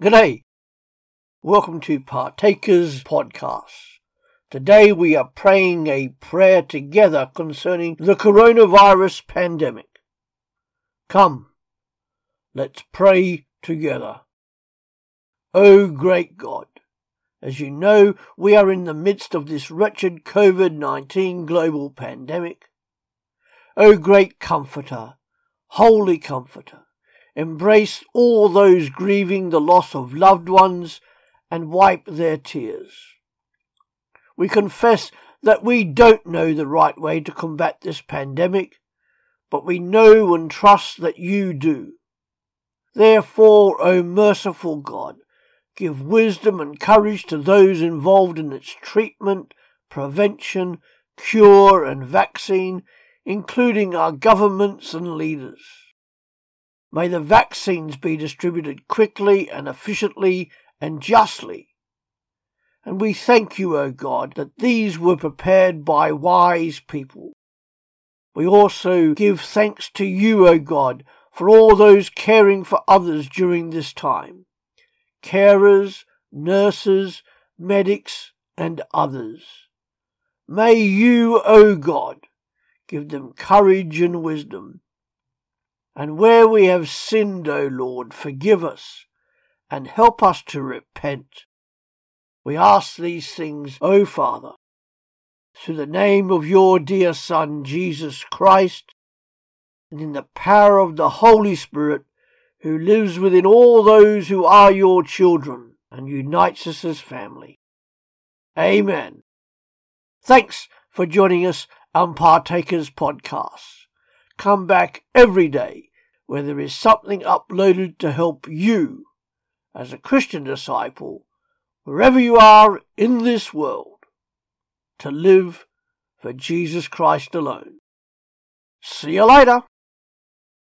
G'day. Welcome to Partakers Podcast. Today we are praying a prayer together concerning the coronavirus pandemic. Come, let's pray together. O great God, as you know, we are in the midst of this wretched COVID-19 global pandemic. O great comforter, holy comforter, embrace all those grieving the loss of loved ones and wipe their tears. We confess that we don't know the right way to combat this pandemic, but we know and trust that you do. Therefore, O merciful God, give wisdom and courage to those involved in its treatment, prevention, cure, and vaccine, including our governments and leaders. May the vaccines be distributed quickly and efficiently and justly. And we thank you, O God, that these were prepared by wise people. We also give thanks to you, O God, for all those caring for others during this time. Carers, nurses, medics, and others. May you, O God, give them courage and wisdom and where we have sinned, O Lord, forgive us and help us to repent. We ask these things, O Father, through the name of your dear Son, Jesus Christ, and in the power of the Holy Spirit, who lives within all those who are your children and unites us as family. Amen. Thanks for joining us on Partakers Podcast come back every day where there is something uploaded to help you as a Christian disciple, wherever you are in this world, to live for Jesus Christ alone. See you later.